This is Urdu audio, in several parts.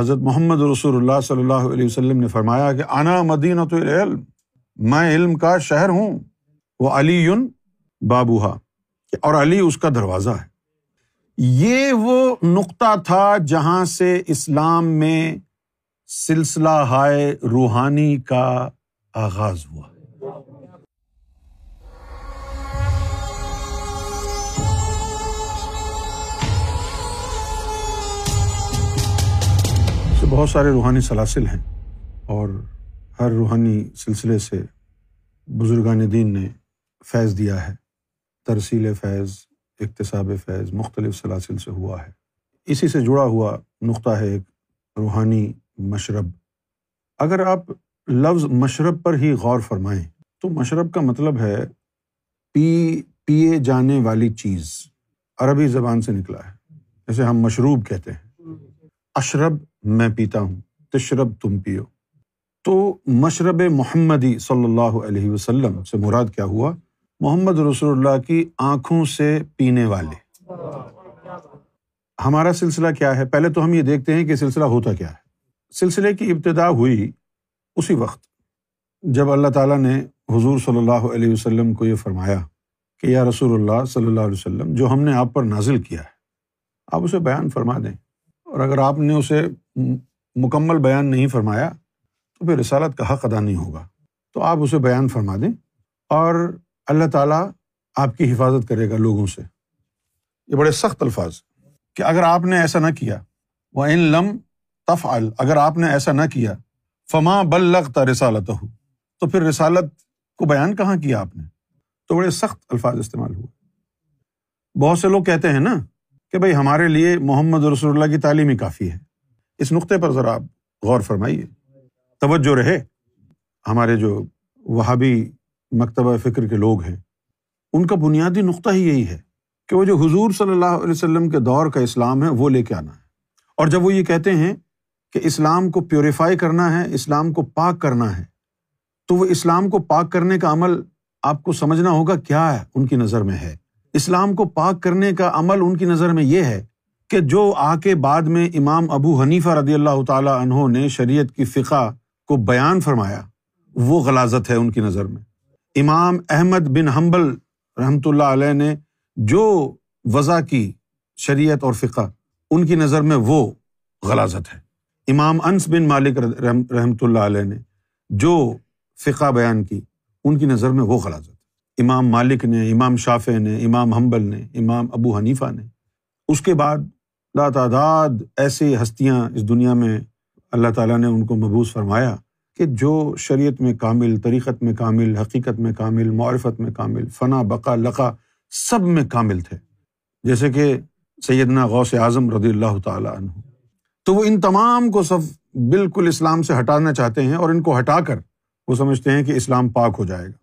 حضرت محمد رسول اللہ صلی اللہ علیہ وسلم نے فرمایا کہ انا مدینہ تو علم میں علم کا شہر ہوں، وہ علی بابوہا، اور علی اس کا دروازہ ہے۔ یہ وہ نقطہ تھا جہاں سے اسلام میں سلسلہ ہائے روحانی کا آغاز ہوا۔ بہت سارے روحانی سلاسل ہیں اور ہر روحانی سلسلے سے بزرگان دین نے فیض دیا ہے۔ ترسیل فیض، اقتصاب فیض مختلف سلاسل سے ہوا ہے۔ اسی سے جڑا ہوا نقطہ ہے ایک روحانی مشرب۔ اگر آپ لفظ مشرب پر ہی غور فرمائیں تو مشرب کا مطلب ہے پی، پیے جانے والی چیز۔ عربی زبان سے نکلا ہے۔ جیسے ہم مشروب کہتے ہیں۔ اشرب میں پیتا ہوں، تشرب تم پیو۔ تو مشرب محمدی صلی اللہ علیہ وسلم سے مراد کیا ہوا؟ محمد رسول اللہ کی آنکھوں سے پینے والے۔ ہمارا سلسلہ کیا ہے؟ پہلے تو ہم یہ دیکھتے ہیں کہ سلسلہ ہوتا کیا ہے۔ سلسلے کی ابتدا ہوئی اسی وقت، جب اللہ تعالیٰ نے حضور صلی اللہ علیہ وسلم کو یہ فرمایا کہ یا رسول اللہ صلی اللہ علیہ وسلم، جو ہم نے آپ پر نازل کیا ہے، آپ اسے بیان فرما دیں۔ اور اگر آپ نے اسے مکمل بیان نہیں فرمایا تو پھر رسالت کا حق ادا نہیں ہوگا۔ تو آپ اسے بیان فرما دیں اور اللہ تعالیٰ آپ کی حفاظت کرے گا لوگوں سے۔ یہ بڑے سخت الفاظ کہ اگر آپ نے ایسا نہ کیا وہ ان لم تف اگر آپ نے ایسا نہ کیا، فما بل لگتا رسالت ہو تو پھر رسالت کو بیان کہاں کیا آپ نے؟ تو بڑے سخت الفاظ استعمال ہوئے۔ بہت سے لوگ کہتے ہیں نا کہ بھائی ہمارے لیے محمد رسول اللہ کی تعلیم ہی کافی ہے۔ اس نقطے پر ذرا آپ غور فرمائیے۔ توجہ رہے۔ ہمارے جو وہابی مکتبہ فکر کے لوگ ہیں، ان کا بنیادی نقطہ ہی یہی ہے کہ وہ جو حضور صلی اللہ علیہ وسلم کے دور کا اسلام ہے، وہ لے کے آنا ہے۔ اور جب وہ یہ کہتے ہیں کہ اسلام کو پیوریفائی کرنا ہے، اسلام کو پاک کرنا ہے، تو وہ اسلام کو پاک کرنے کا عمل آپ کو سمجھنا ہوگا کیا ہے، ان کی نظر میں ہے۔ اسلام کو پاک کرنے کا عمل ان کی نظر میں یہ ہے کہ جو آ کے بعد میں امام ابو حنیفہ رضی اللہ تعالیٰ عنہ نے شریعت کی فقہ کو بیان فرمایا، وہ غلازت ہے ان کی نظر میں۔ امام احمد بن حنبل رحمۃ اللہ علیہ نے جو وضع کی شریعت اور فقہ، ان کی نظر میں وہ غلازت ہے۔ امام انس بن مالک رحمۃ اللہ علیہ نے جو فقہ بیان کی، ان کی نظر میں وہ غلازت امام مالک نے، امام شافع نے، امام حنبل نے، امام ابو حنیفہ نے، اس کے بعد لاتعداد ایسی ہستیاں اس دنیا میں اللہ تعالیٰ نے ان کو مبوس فرمایا کہ جو شریعت میں کامل، طریقت میں کامل، حقیقت میں کامل، معرفت میں کامل، فنا، بقا، لقا سب میں کامل تھے۔ جیسے کہ سیدنا غوث اعظم رضی اللہ تعالیٰ عنہ۔ تو وہ ان تمام کو سب بالکل اسلام سے ہٹانا چاہتے ہیں اور ان کو ہٹا کر وہ سمجھتے ہیں کہ اسلام پاک ہو جائے گا۔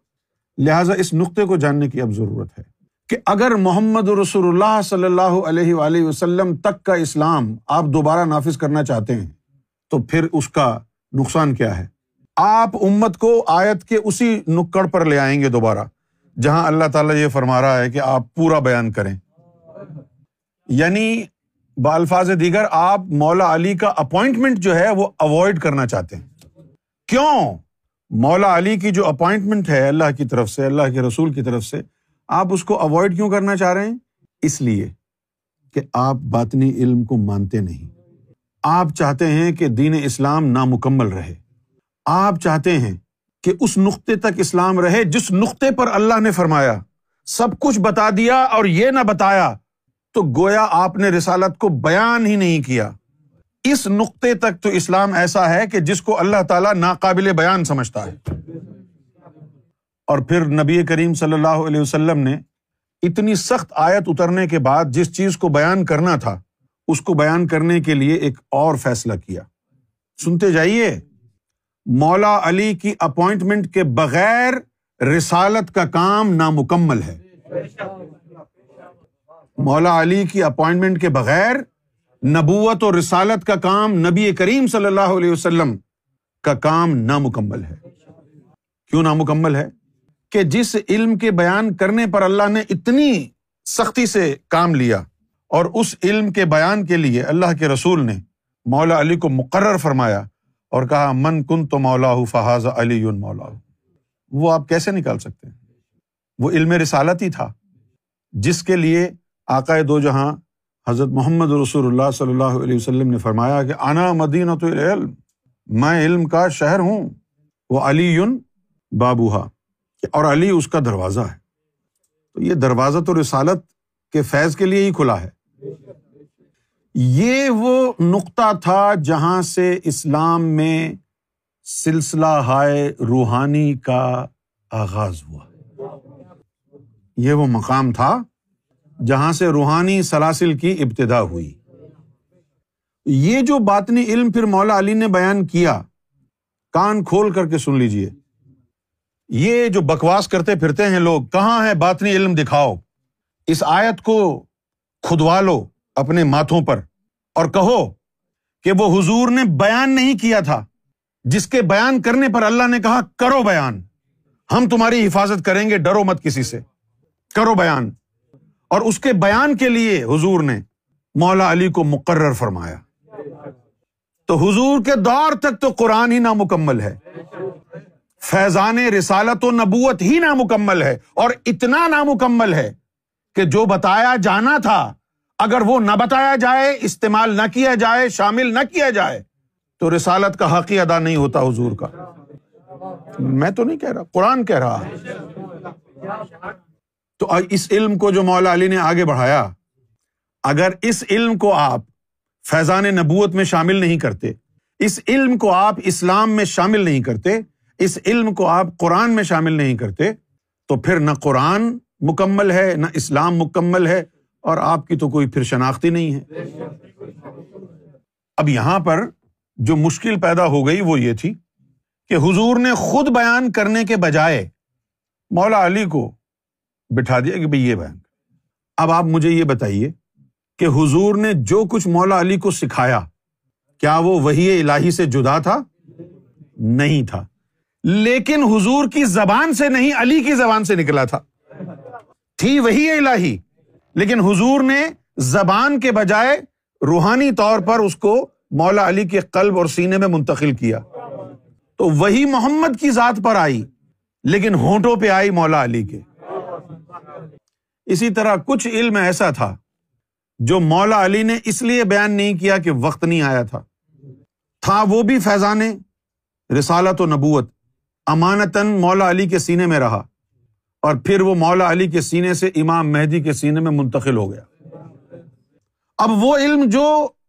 لہٰذا اس نقطے کو جاننے کی اب ضرورت ہے۔ کہ اگر محمد رسول اللہ صلی اللہ علیہ وآلہ وسلم تک کا اسلام آپ دوبارہ نافذ کرنا چاہتے ہیں، تو پھر اس کا نقصان کیا ہے؟ آپ امت کو آیت کے اسی نکڑ پر لے آئیں گے دوبارہ، جہاں اللہ تعالیٰ یہ فرما رہا ہے کہ آپ پورا بیان کریں۔ یعنی بالفاظ دیگر آپ مولا علی کا اپوائنٹمنٹ جو ہے وہ اوائڈ کرنا چاہتے ہیں۔ کیوں؟ مولا علی کی جو اپوائنٹمنٹ ہے اللہ کی طرف سے، اللہ کے رسول کی طرف سے آپ اس کو اوائڈ کیوں کرنا چاہ رہے ہیں؟ اس لیے کہ آپ باطنی علم کو مانتے نہیں۔ آپ چاہتے ہیں کہ دین اسلام نامکمل رہے۔ آپ چاہتے ہیں کہ اس نقطے تک اسلام رہے جس نقطے پر اللہ نے فرمایا۔ سب کچھ بتا دیا اور یہ نہ بتایا تو گویا آپ نے رسالت کو بیان ہی نہیں کیا۔ اس نقطے تک تو اسلام ایسا ہے کہ جس کو اللہ تعالیٰ ناقابل بیان سمجھتا ہے۔ اور پھر نبی کریم صلی اللہ علیہ وسلم نے اتنی سخت آیت اترنے کے بعد جس چیز کو بیان کرنا تھا، اس کو بیان کرنے کے لیے ایک اور فیصلہ کیا۔ سنتے جائیے، مولا علی کی اپوائنٹمنٹ کے بغیر رسالت کا کام نامکمل ہے۔ مولا علی کی اپوائنٹمنٹ کے بغیر نبوت اور رسالت کا کام نبی کریم صلی اللہ علیہ وسلم کا کام نامکمل ہے۔ کیوں نامکمل ہے؟ کہ جس علم کے بیان کرنے پر اللہ نے اتنی سختی سے کام لیا اور اس علم کے بیان کے لیے اللہ کے رسول نے مولا علی کو مقرر فرمایا اور کہا، من کن تو مولا فہاز علی مولا وہ آپ کیسے نکال سکتے ہیں؟ وہ علم رسالت ہی تھا۔ جس کے لیے عقائد دو جہاں حضرت محمد رسول اللہ صلی اللہ علیہ وسلم نے فرمایا کہ، انا مدینہ تو علم میں علم کا شہر ہوں، وہ علی بابوہا۔ اور علی اس کا دروازہ ہے۔ تو یہ دروازہ تو رسالت کے فیض کے لیے ہی کھلا ہے۔ یہ وہ نقطہ تھا جہاں سے اسلام میں سلسلہ ہائے روحانی کا آغاز ہوا۔ یہ وہ مقام تھا جہاں سے روحانی سلاسل کی ابتدا ہوئی۔ یہ جو باطنی علم پھر مولا علی نے بیان کیا، کان کھول کر کے سن لیجیے یہ جو بکواس کرتے پھرتے ہیں لوگ، کہاں ہے باطنی علم دکھاؤ؟ اس آیت کو کھدوا لو اپنے ماتھوں پر اور کہو کہ وہ حضور نے بیان نہیں کیا تھا۔ جس کے بیان کرنے پر اللہ نے کہا، کرو بیان۔ ہم تمہاری حفاظت کریں گے، ڈرو مت کسی سے۔ کرو بیان۔ اور اس کے بیان کے لیے حضور نے مولا علی کو مقرر فرمایا۔ تو حضور کے دور تک تو قرآن ہی نامکمل ہے۔ فیضان رسالت و نبوت ہی نامکمل ہے اور اتنا نامکمل ہے کہ جو بتایا جانا تھا، اگر وہ نہ بتایا جائے، استعمال نہ کیا جائے، شامل نہ کیا جائے، تو رسالت کا حقی ادا نہیں ہوتا حضور کا۔ میں تو نہیں کہہ رہا، قرآن کہہ رہا۔ تو اس علم کو جو مولا علی نے آگے بڑھایا، اگر اس علم کو آپ فیضان نبوت میں شامل نہیں کرتے، اس علم کو آپ اسلام میں شامل نہیں کرتے اس علم کو آپ قرآن میں شامل نہیں کرتے، تو پھر نہ قرآن مکمل ہے، نہ اسلام مکمل ہے، اور آپ کی تو کوئی پھر شناختی نہیں ہے۔ اب یہاں پر جو مشکل پیدا ہو گئی وہ یہ تھی کہ حضور نے خود بیان کرنے کے بجائے مولا علی کو بٹھا دیا کہ بھائی یہ بیان اب آپ مجھے یہ بتائیے کہ حضور نے جو کچھ مولا علی کو سکھایا، کیا وہ وہی الہی سے جدا تھا؟ نہیں تھا۔ لیکن حضور کی زبان سے نہیں، علی کی زبان سے نکلا تھا۔ تھی وہی الہی، لیکن حضور نے زبان کے بجائے روحانی طور پر اس کو مولا علی کے قلب اور سینے میں منتقل کیا۔ تو وہی محمد کی ذات پر آئی، لیکن ہونٹوں پہ آئی مولا علی کے۔ اسی طرح کچھ علم ایسا تھا جو مولا علی نے اس لیے بیان نہیں کیا کہ وقت نہیں آیا تھا۔ تھا وہ بھی فیضان رسالت و نبوت۔ امانتاً مولا علی کے سینے میں رہا اور پھر وہ مولا علی کے سینے سے امام مہدی کے سینے میں منتقل ہو گیا۔ اب وہ علم جو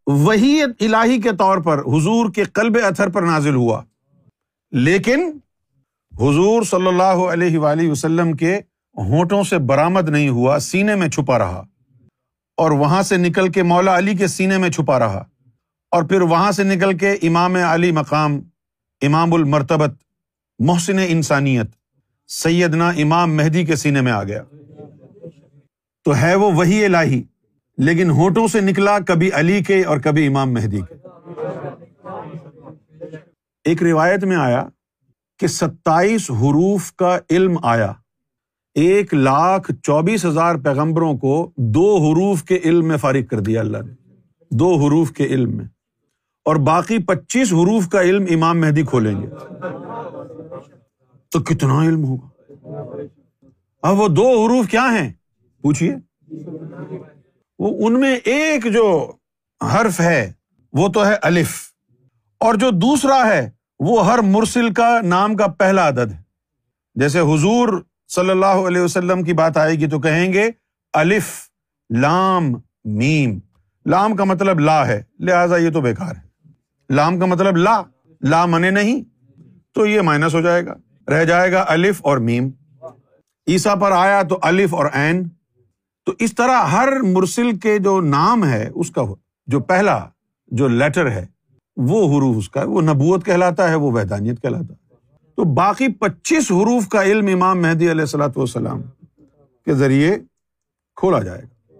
وہی الہی کے طور پر حضور کے قلب اتھر پر نازل ہوا، لیکن حضور صلی اللہ علیہ وآلہ وسلم کے ہونٹوں سے برآمد نہیں ہوا، سینے میں چھپا رہا اور وہاں سے نکل کے مولا علی کے سینے میں چھپا رہا اور پھر وہاں سے نکل کے امام علی مقام، امام المرتبت محسن انسانیت سیدنا امام مہدی کے سینے میں آ گیا۔ تو ہے وہ وہی الہی، لیکن ہونٹوں سے نکلا کبھی علی کے اور کبھی امام مہدی کے۔ ایک روایت میں آیا کہ ستائیس حروف کا علم آیا۔ ایک لاکھ چوبیس ہزار پیغمبروں کو دو حروف کے علم میں فارغ کر دیا اللہ نے۔ دو حروف کے علم میں۔ اور باقی پچیس حروف کا علم امام مہدی کھولیں گے۔ تو کتنا علم ہوگا؟ اب وہ دو حروف کیا ہیں؟ پوچھیے وہ ان میں ایک جو حرف ہے، وہ تو ہے الف۔ اور جو دوسرا ہے، وہ ہر مرسل کا نام کا پہلا عدد ہے۔ جیسے حضور صلی اللہ علیہ وسلم کی بات آئے گی تو کہیں گے، الف، لام، میم۔ لام کا مطلب لا ہے، لہٰذا یہ تو بےکار ہے۔ لام کا مطلب لا لا منے نہیں، تو یہ مائنس ہو جائے گا۔ رہ جائے گا الف اور میم۔ عیسا پر آیا تو الف اور این۔ تو اس طرح ہر مرسل کے جو نام ہے، اس کا جو پہلا، جو لیٹر ہے، وہ حروف اس کا وہ نبوت کہلاتا ہے، وہ ویدانیت کہلاتا ہے۔ تو باقی پچیس حروف کا علم امام مہدی علیہ السلاۃ والسلام کے ذریعے کھولا جائے گا۔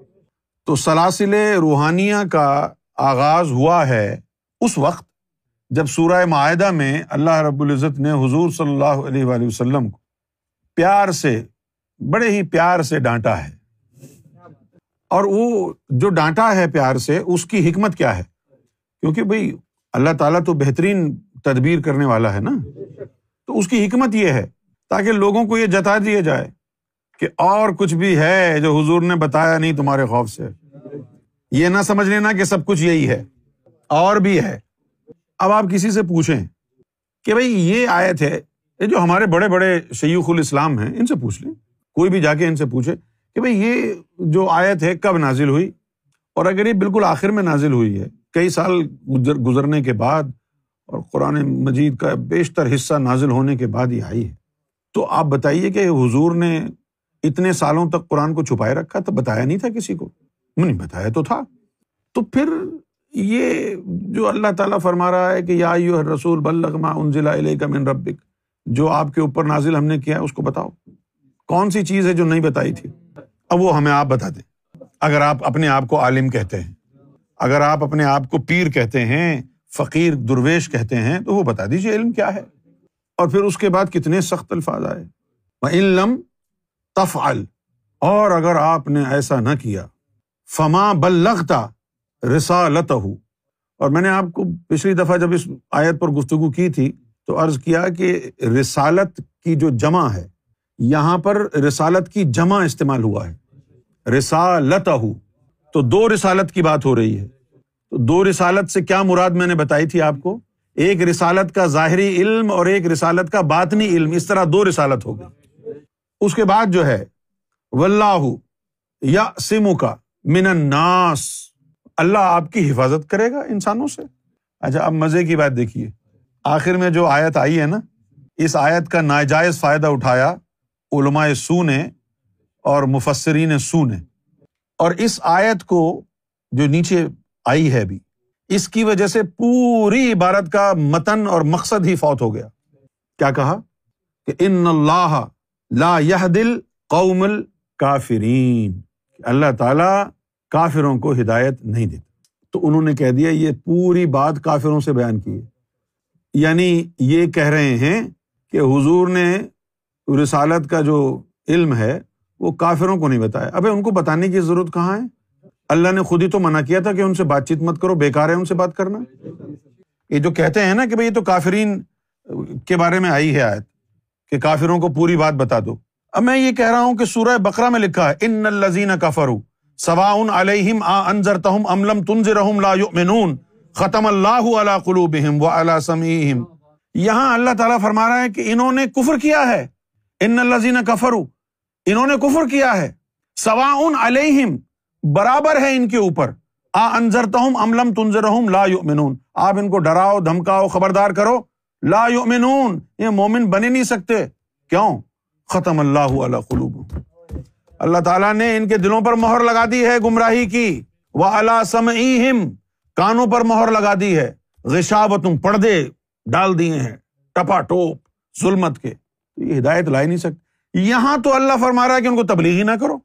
تو سلاسل روحانیہ کا آغاز ہوا ہے اس وقت۔ جب سورہ معاہدہ میں اللہ رب العزت نے حضور صلی اللہ علیہ وآلہ وسلم کو پیار سے، بڑے ہی پیار سے ڈانٹا ہے۔ اور وہ جو ڈانٹا ہے پیار سے، اس کی حکمت کیا ہے؟ کیونکہ بھائی اللہ تعالیٰ تو بہترین تدبیر کرنے والا ہے نا۔ تو اس کی حکمت یہ ہے، تاکہ لوگوں کو یہ جتا دیا جائے کہ اور کچھ بھی ہے جو حضور نے بتایا نہیں تمہارے خوف سے۔ یہ نہ سمجھ لینا کہ سب کچھ یہی ہے۔ اور بھی ہے۔ اب آپ کسی سے پوچھیں کہ بھائی یہ آیت ہے، یہ جو ہمارے بڑے بڑے شیوخ الاسلام ہیں، ان سے پوچھ لیں۔ کوئی بھی جا کے ان سے پوچھے کہ بھائی یہ جو آیت ہے کب نازل ہوئی؟ اور اگر یہ بالکل آخر میں نازل ہوئی ہے، کئی سال گزرنے کے بعد، اور قرآن مجید کا بیشتر حصہ نازل ہونے کے بعد یہ آئی ہے۔ تو آپ بتائیے کہ حضور نے اتنے سالوں تک قرآن کو چھپائے رکھا تو بتایا نہیں تھا کسی کو؟ نہیں، بتایا تو تھا۔ تو پھر یہ جو اللہ تعالیٰ فرما رہا ہے کہ یا رسول بلغما ان ضلع علیہ من ربک، جو آپ کے اوپر نازل ہم نے کیا ہے، اس کو بتاؤ۔ کون سی چیز ہے جو نہیں بتائی تھی؟ اب وہ ہمیں آپ بتا دیں۔ اگر آپ اپنے آپ کو عالم کہتے ہیں، اگر آپ اپنے آپ کو پیر کہتے ہیں، فقیر، درویش کہتے ہیں، تو وہ بتا دیجیے علم کیا ہے۔ اور پھر اس کے بعد کتنے سخت الفاظ آئے۔ علم تف اور اگر آپ نے ایسا نہ کیا، فما بل لگتا رسالت ہو اور میں نے آپ کو پچھلی دفعہ جب اس آیت پر گفتگو کی تھی تو عرض کیا کہ رسالت کی جو جمع ہے، یہاں پر رسالت کی جمع استعمال ہوا ہے۔ رسالت ہو تو دو رسالت کی بات ہو رہی ہے۔ تو دو رسالت سے کیا مراد میں نے بتائی تھی آپ کو؟ ایک رسالت کا ظاہری علم اور ایک رسالت کا باطنی علم، اس طرح دو رسالت ہو گئی اس کے بعد جو ہے یا سمو کا من الناس۔ اللہ آپ کی حفاظت کرے گا انسانوں سے۔ اچھا اب مزے کی بات دیکھیے۔ آخر میں جو آیت آئی ہے نا، اس آیت کا ناجائز فائدہ اٹھایا علماء سو نے اور مفسرین سو نے۔ اور اس آیت کو جو نیچے آئی ہے ابھی اس کی وجہ سے پوری عبارت کا متن اور مقصد ہی فوت ہو گیا۔ کیا کہا؟ کہ ان اللہ لا یہ دل قومل کافرین اللہ تعالی کافروں کو ہدایت نہیں دیتا تو انہوں نے کہہ دیا، یہ پوری بات کافروں سے بیان کی ہے۔ یعنی یہ کہہ رہے ہیں کہ حضور نے رسالت کا جو علم ہے، وہ کافروں کو نہیں بتایا۔ ابھی ان کو بتانے کی ضرورت کہاں ہے؟ اللہ نے خود ہی تو منع کیا تھا کہ ان سے بات چیت مت کرو بےکار ہے ان سے بات کرنا۔ یہ جو کہتے ہیں نا کہ بھائی یہ تو کافرین کے بارے میں آئی ہے آیت، کہ کافروں کو پوری بات بتا دو۔ اب میں یہ کہہ رہا ہوں کہ سورہ بکرا میں لکھا ہے، ان الزین کفرو سوا علیہم آ انضر تہم املم تنظر لا یؤمنون. ختم اللہ علی قلوبہم و علی سمیہم یہاں اللہ تعالیٰ فرما رہا ہے کہ انہوں نے کفر کیا ہے. ان الزین کفرو انہوں نے کفر کیا ہے. سوا علیہم برابر ہے ان کے اوپر. آ انضر تہم املم تنظر لا یؤمنون. آپ ان کو ڈراؤ، دھمکاؤ، خبردار کرو. لا یؤمنون. یہ مومن بنے نہیں سکتے. کیوں؟ ختم اللہ علیہ قلوب اللہ تعالیٰ نے ان کے دلوں پر مہر لگا دی ہے گمراہی کی۔ وہ اللہ سم کانوں پر مہر لگا دی ہے۔ غشاوتم پردے ڈال دیے ہیں۔ ٹپا ٹوپ، ظلمت کے۔ یہ ہدایت لا ہی نہیں سکتے یہاں تو اللہ فرما رہا ہے کہ ان کو تبلیغ ہی نہ کرو۔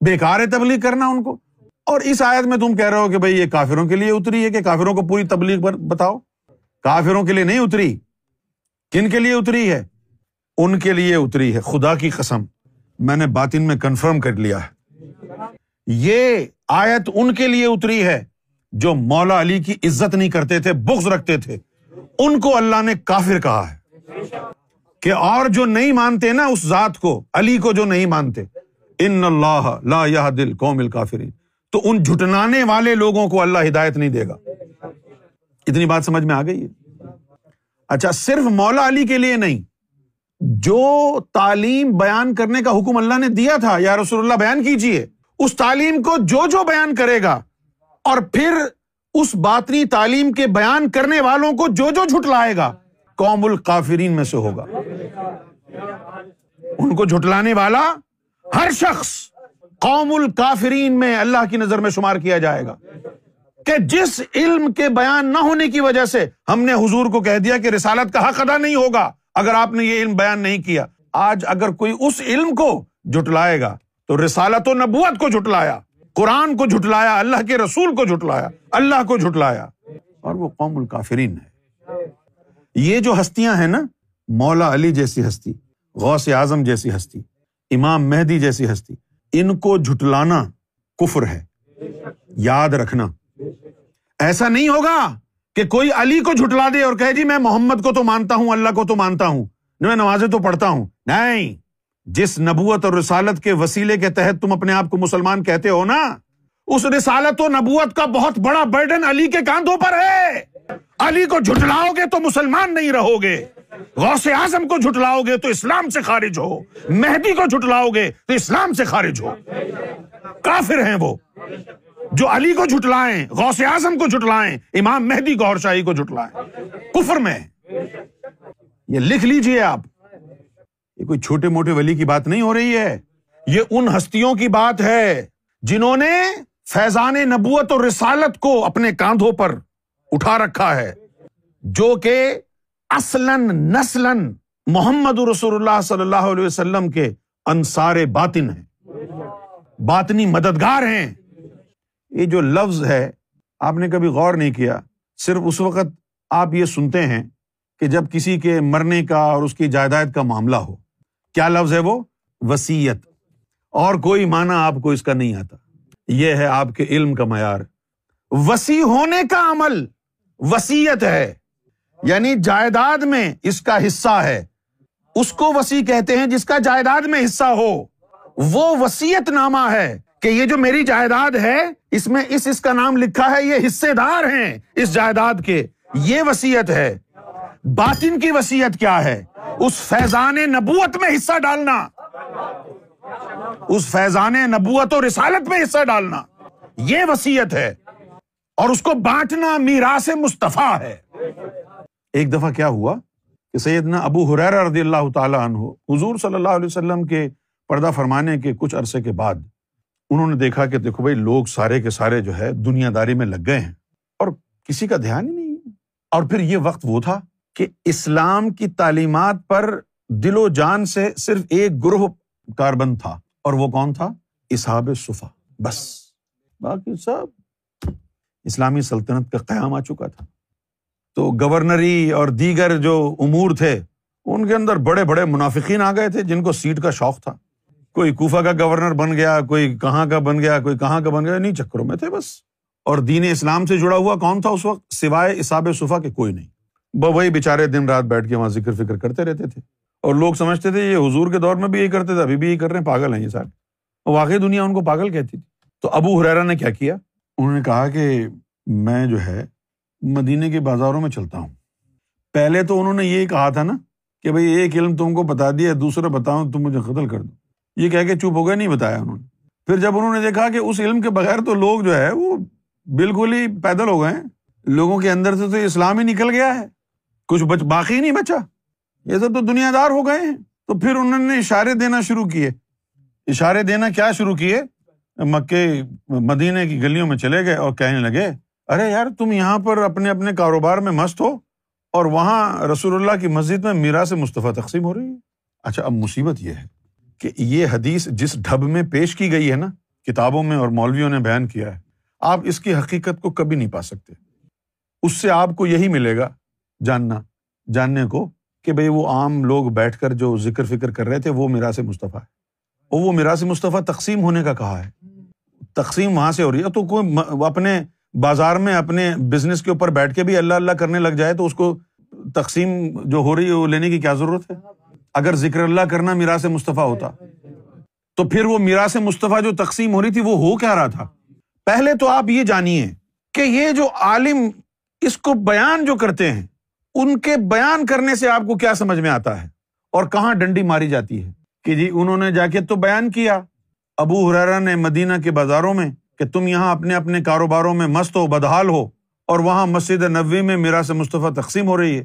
بےکار ہے تبلیغ کرنا ان کو۔ اور اس آیت میں تم کہہ رہے ہو کہ بھائی یہ کافروں کے لیے اتری ہے کہ کافروں کو پوری تبلیغ پر بتاؤ۔ کافروں کے لیے نہیں اتری۔ کن کے لیے اتری ہے؟ ان کے لیے اتری ہے۔ خدا کی قسم۔ میں نے باطن میں کنفرم کر لیا ہے۔ یہ آیت ان کے لیے اتری ہے جو مولا علی کی عزت نہیں کرتے تھے، بغض رکھتے تھے۔ ان کو اللہ نے کافر کہا ہے۔ کہ اور جو نہیں مانتے نا اس ذات کو، علی کو جو نہیں مانتے، ان اللہ لا یہ دل قوم کافرین تو ان جھٹنانے والے لوگوں کو اللہ ہدایت نہیں دے گا۔ اتنی بات سمجھ میں آ گئی ہے؟ اچھا صرف مولا علی کے لیے نہیں جو تعلیم بیان کرنے کا حکم اللہ نے دیا تھا، یا رسول اللہ بیان کیجیے اس تعلیم کو جو جو بیان کرے گا، اور پھر اس باطنی تعلیم کے بیان کرنے والوں کو جو جو جھٹلائے گا، قوم القافرین میں سے ہوگا۔ ان کو جھٹلانے والا ہر شخص قوم الکافرین میں اللہ کی نظر میں شمار کیا جائے گا۔ کہ جس علم کے بیان نہ ہونے کی وجہ سے ہم نے حضور کو کہہ دیا کہ رسالت کا حق ادا نہیں ہوگا اگر آپ نے یہ علم بیان نہیں کیا، آج اگر کوئی اس علم کو جٹلائے گا، تو رسالت و نبوت کو جٹلایا قرآن کو جٹلایا اللہ کے رسول کو جٹلایا اللہ کو جٹلایا اور وہ قوم الکافرین ہے۔ یہ جو ہستیاں ہیں نا، مولا علی جیسی ہستی، غوث اعظم جیسی ہستی، امام مہدی جیسی ہستی، ان کو جھٹلانا کفر ہے، یاد رکھنا۔ ایسا نہیں ہوگا۔ کہ کوئی علی کو جھٹلا دے اور کہے جی میں محمد کو تو مانتا ہوں، اللہ کو تو مانتا ہوں میں نمازیں تو پڑھتا ہوں۔ نہیں، جس نبوت اور رسالت کے وسیلے کے تحت تم اپنے آپ کو مسلمان کہتے ہو نا، اس رسالت و نبوت کا بہت بڑا برڈن علی کے کاندھوں پر ہے۔ علی کو جھٹلاؤ گے تو مسلمان نہیں رہو گے۔ غوث اعظم کو جھٹلاؤ گے تو اسلام سے خارج ہو۔ مہدی کو جھٹلاؤ گے تو اسلام سے خارج ہو۔ کافر ہیں وہ۔ جو علی کو جھٹلائیں، غوث اعظم کو جھٹلائیں، امام مہدی گور شاہی کو جھٹلائیں۔ کفر میں یہ لکھ لیجیے آپ۔ یہ کوئی چھوٹے موٹے ولی کی بات نہیں ہو رہی ہے۔ یہ ان ہستیوں کی بات ہے جنہوں نے فیضان نبوت اور رسالت کو اپنے کاندھوں پر اٹھا رکھا ہے۔ جو کہ اصلاً نسلاً محمد رسول اللہ صلی اللہ علیہ وسلم کے انصار باطن ہیں۔ باطنی مددگار ہیں۔ یہ جو لفظ ہے، آپ نے کبھی غور نہیں کیا، صرف اس وقت آپ یہ سنتے ہیں کہ جب کسی کے مرنے کا اور اس کی جائیداد کا معاملہ ہو۔ کیا لفظ ہے وہ؟ وسیعت اور کوئی معنی آپ کو اس کا نہیں آتا۔ یہ ہے آپ کے علم کا معیار۔ وسیع ہونے کا عمل وسیعت ہے۔ یعنی جائیداد میں اس کا حصہ ہے۔ اس کو وسیع کہتے ہیں جس کا جائیداد میں حصہ ہو۔ وہ وسیعت نامہ ہے۔ کہ یہ جو میری جائیداد ہے، اس میں اس اس کا نام لکھا ہے، یہ حصے دار ہیں اس جائیداد کے۔ یہ وسیعت ہے۔ باطن کی وسیعت کیا ہے؟ اس فیضان نبوت میں حصہ ڈالنا۔ اس فیضان نبوت و رسالت میں حصہ ڈالنا۔ یہ وسیعت ہے۔ اور اس کو بانٹنا میرا سے مصطفیٰ ہے۔ ایک دفعہ کیا ہوا؟ کہ سیدنا ابو حریر رضی اللہ تعالیٰ عنہ حضور صلی اللہ علیہ وسلم کے پردہ فرمانے کے کچھ عرصے کے بعد انہوں نے دیکھا کہ دیکھو بھائی، لوگ سارے کے سارے جو ہے دنیا داری میں لگ گئے ہیں اور کسی کا دھیان ہی نہیں اور پھر یہ وقت وہ تھا کہ اسلام کی تعلیمات پر دل و جان سے صرف ایک گروہ کاربن تھا اور وہ کون تھا؟ اسحاب صفا۔ بس۔ باقی سب اسلامی سلطنت کا قیام آ چکا تھا۔ تو گورنری اور دیگر جو امور تھے، ان کے اندر بڑے بڑے منافقین آ گئے تھے جن کو سیٹ کا شوق تھا۔ کوئی کوفہ کا گورنر بن گیا، کوئی کہاں کا بن گیا، کوئی کہاں کا بن گیا، نہیں چکروں میں تھے بس۔ اور دین اسلام سے جڑا ہوا کون تھا اس وقت؟ سوائے اساب صفا کے کوئی نہیں۔ وہی بےچارے دن رات بیٹھ کے وہاں ذکر فکر کرتے رہتے تھے۔ اور لوگ سمجھتے تھے، یہ حضور کے دور میں بھی یہی کرتے تھے، ابھی بھی یہی کر رہے ہیں، پاگل ہیں یہ سارے۔ واقعی دنیا ان کو پاگل کہتی تھی۔ تو ابو حریرا نے کیا کیا؟ انہوں نے کہا کہ میں جو ہے، مدینے کے بازاروں میں چلتا ہوں۔ پہلے تو انہوں نے یہی کہا تھا نا کہ بھائی ایک علم تم کو بتا دیا، دوسرا بتاؤ تم مجھے قتل کر دو۔ یہ کہہ کے چپ ہو گیا نہیں بتایا انہوں نے۔ پھر جب انہوں نے دیکھا کہ اس علم کے بغیر تو لوگ جو ہے وہ بالکل ہی پیدل ہو گئے لوگوں کے اندر سے تو اسلام ہی نکل گیا ہے۔ کچھ بچ، باقی نہیں بچا۔ یہ سب تو دنیا دار ہو گئے ہیں۔ تو پھر انہوں نے اشارے دینا شروع کیے۔ اشارے دینا کیا شروع کیے؟ مکے مدینے کی گلیوں میں چلے گئے اور کہنے لگے، ارے یار، تم یہاں پر اپنے اپنے کاروبار میں مست ہو اور وہاں رسول اللہ کی مسجد میں میرا سے مصطفیٰ تقسیم ہو رہی ہے۔ اچھا اب مصیبت یہ ہے۔ کہ یہ حدیث جس ڈھب میں پیش کی گئی ہے نا، کتابوں میں اور مولویوں نے بیان کیا ہے، آپ اس کی حقیقت کو کبھی نہیں پا سکتے۔ اس سے آپ کو یہی ملے گا جاننا، جاننے کو کہ بھائی وہ عام لوگ بیٹھ کر جو ذکر فکر کر رہے تھے، وہ میرا سے مصطفیٰ ہے۔ اور وہ میرا سے مصطفیٰ تقسیم ہونے کا کہا ہے۔ تقسیم وہاں سے ہو رہی ہے۔ تو کوئی اپنے بازار میں اپنے بزنس کے اوپر بیٹھ کے بھی اللہ اللہ کرنے لگ جائے تو اس کو تقسیم جو ہو رہی ہے، وہ لینے کی کیا ضرورت ہے؟ اگر ذکر اللہ کرنا میرا سے مصطفیٰ ہوتا، تو پھر وہ میرا سے مصطفیٰ جو تقسیم ہو رہی تھی، وہ ہو کیا رہا تھا؟ پہلے تو آپ یہ جانیے کہ یہ جو عالم اس کو بیان جو کرتے ہیں، ان کے بیان کرنے سے آپ کو کیا سمجھ میں آتا ہے؟ اور کہاں ڈنڈی ماری جاتی ہے؟ کہ جی انہوں نے جا کے تو بیان کیا۔ ابو حرارا نے مدینہ کے بازاروں میں کہ تم یہاں اپنے اپنے کاروباروں میں مست ہو، بدحال ہو، اور وہاں مسجد نبوی میں میرا سے مصطفیٰ تقسیم ہو رہی ہے،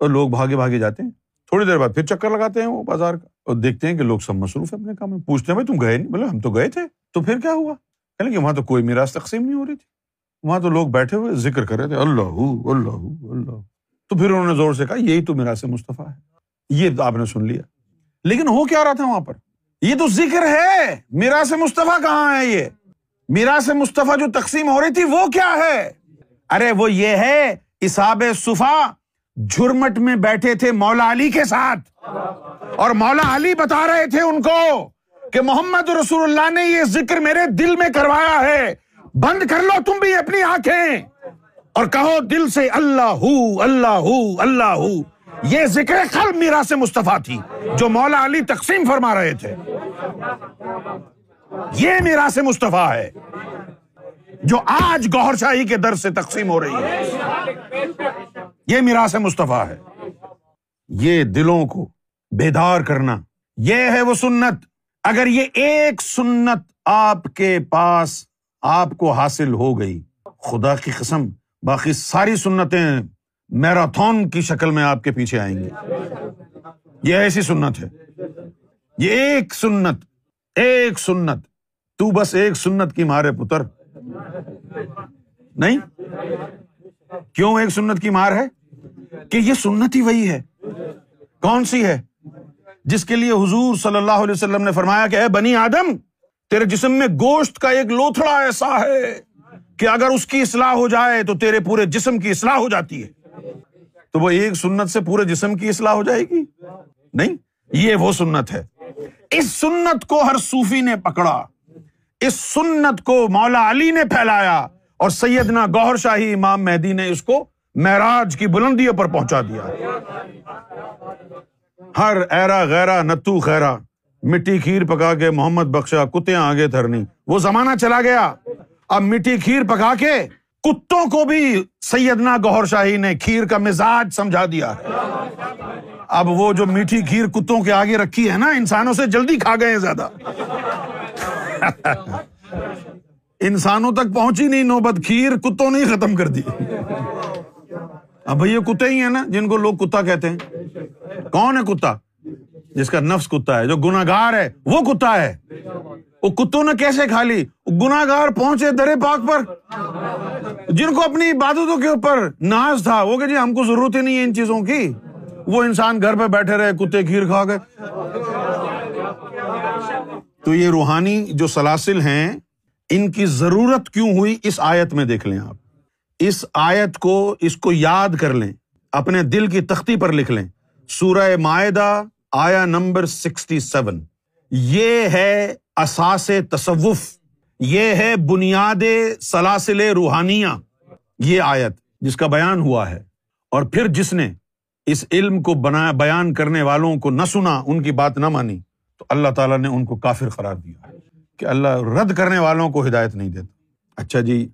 اور لوگ بھاگے بھاگے جاتے ہیں۔ تھوڑی دیر بعد پھر چکر لگاتے ہیں وہ بازار کا۔ اور دیکھتے ہیں کہ لوگ سب مصروف ہے اپنے کام میں۔ پوچھتے ہیں، بھائی تم گئے نہیں؟ بولے، ہم تو گئے تھے۔ تو پھر کیا ہوا؟ کہ وہاں تو کوئی میراث تقسیم نہیں ہو رہی تھی۔ وہاں تو لوگ بیٹھے ہوئے ذکر کر رہے تھے، اللہ اللہ اللہ۔ تو پھر انہوں نے زور سے کہا، یہی تو میرا سے مصطفیٰ ہے۔ یہ آپ نے سن لیا۔ لیکن ہو کیا رہا تھا وہاں پر؟ یہ تو ذکر ہے۔ میرا سے مصطفیٰ کہاں ہے یہ؟ میرا سے مصطفیٰ جو تقسیم ہو رہی تھی، وہ کیا ہے؟ ارے، وہ یہ ہے اساب صفا جھرمٹ میں بیٹھے تھے مولا علی کے ساتھ۔ اور مولا علی بتا رہے تھے ان کو کہ محمد رسول اللہ نے یہ ذکر میرے دل میں کروایا ہے۔ بند کر لو تم بھی اپنی آنکھیں۔ اور کہو دل سے اللہ ہو اللہ ہو اللہ۔ ہو یہ ذکر قلب میرا سے مصطفیٰ تھی، جو مولا علی تقسیم فرما رہے تھے۔ یہ میرا سے مصطفیٰ ہے۔ جو آج گوھر شاہی کے در سے تقسیم ہو رہی ہے۔ یہ میرا سے مصطفیٰ ہے۔ یہ دلوں کو بیدار کرنا۔ یہ ہے وہ سنت۔ اگر یہ ایک سنت آپ کے پاس آپ کو حاصل ہو گئی، خدا کی قسم، باقی ساری سنتیں میراتھون کی شکل میں آپ کے پیچھے آئیں گی۔ یہ ایسی سنت ہے۔ یہ ایک سنت ایک سنت۔ تو بس ایک سنت کی مارے پتر۔ نہیں؟ کیوں ایک سنت کی مار ہے؟ کہ یہ سنت ہی وہی ہے۔ کون سی ہے؟ جس کے لیے حضور صلی اللہ علیہ وسلم نے فرمایا کہ اے بنی آدم، تیرے جسم میں گوشت کا ایک لوتھڑا ایسا ہے کہ اگر اس کی اصلاح ہو جائے تو تیرے پورے جسم کی اصلاح ہو جاتی ہے۔ تو وہ ایک سنت سے پورے جسم کی اصلاح ہو جائے گی؟ نہیں، یہ وہ سنت ہے۔ اس سنت کو ہر صوفی نے پکڑا۔ اس سنت کو مولا علی نے پھیلایا اور سیدنا گوہر شاہی امام مہدی نے اس کو معراج کی بلندیوں پر پہنچا دیا۔ ہر ایرا غیرا، نتو خیرا، مٹی کھیر پکا کے محمد بخشا، کتیاں آگے تھرنی وہ زمانہ چلا گیا۔ اب مٹی کھیر پکا کے کتوں کو بھی سیدنا گوہر شاہی نے کھیر کا مزاج سمجھا دیا۔ اب وہ جو میٹھی کھیر کتوں کے آگے رکھی ہے نا، انسانوں سے جلدی کھا گئے زیادہ۔ انسانوں تک پہنچی نہیں، نوبت کھیر، کتوں نے ختم کر دی۔ اب بھائی یہ کتے ہی ہیں نا، جن کو لوگ کتا کہتے ہیں۔ کون ہے کتا؟ جس کا نفس کتا ہے، جو گناگار ہے، وہ کتا ہے۔ وہ کتوں نے کیسے کھا لی؟ گناگار پہنچے درے پاک پر۔ جن کو اپنی عبادتوں کے اوپر ناز تھا، وہ کہ جی ہم کو ضرورت ہی نہیں ہے ان چیزوں کی۔ وہ انسان گھر پہ بیٹھے رہے، کتے کھیر کھا گئے۔ تو یہ روحانی جو سلاسل ہیں، ان کی ضرورت کیوں ہوئی؟ اس آیت میں دیکھ لیں آپ۔ اس آیت کو، اس کو یاد کر لیں۔ اپنے دل کی تختی پر لکھ لیں۔ سورہ معاہدہ آیا نمبر سکسٹی سیون۔ یہ ہے اساس تصوف۔ یہ ہے بنیاد سلاسل روحانیہ۔ یہ آیت جس کا بیان ہوا ہے۔ اور پھر جس نے اس علم کو بنا، بیان کرنے والوں کو نہ سنا، ان کی بات نہ مانی۔ تو اللہ تعالیٰ نے ان کو کافر قرار دیا کہ اللہ رد کرنے والوں کو ہدایت نہیں دیتا۔ اچھا جی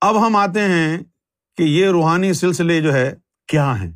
اب ہم آتے ہیں کہ یہ روحانی سلسلے جو ہے، کیا ہیں؟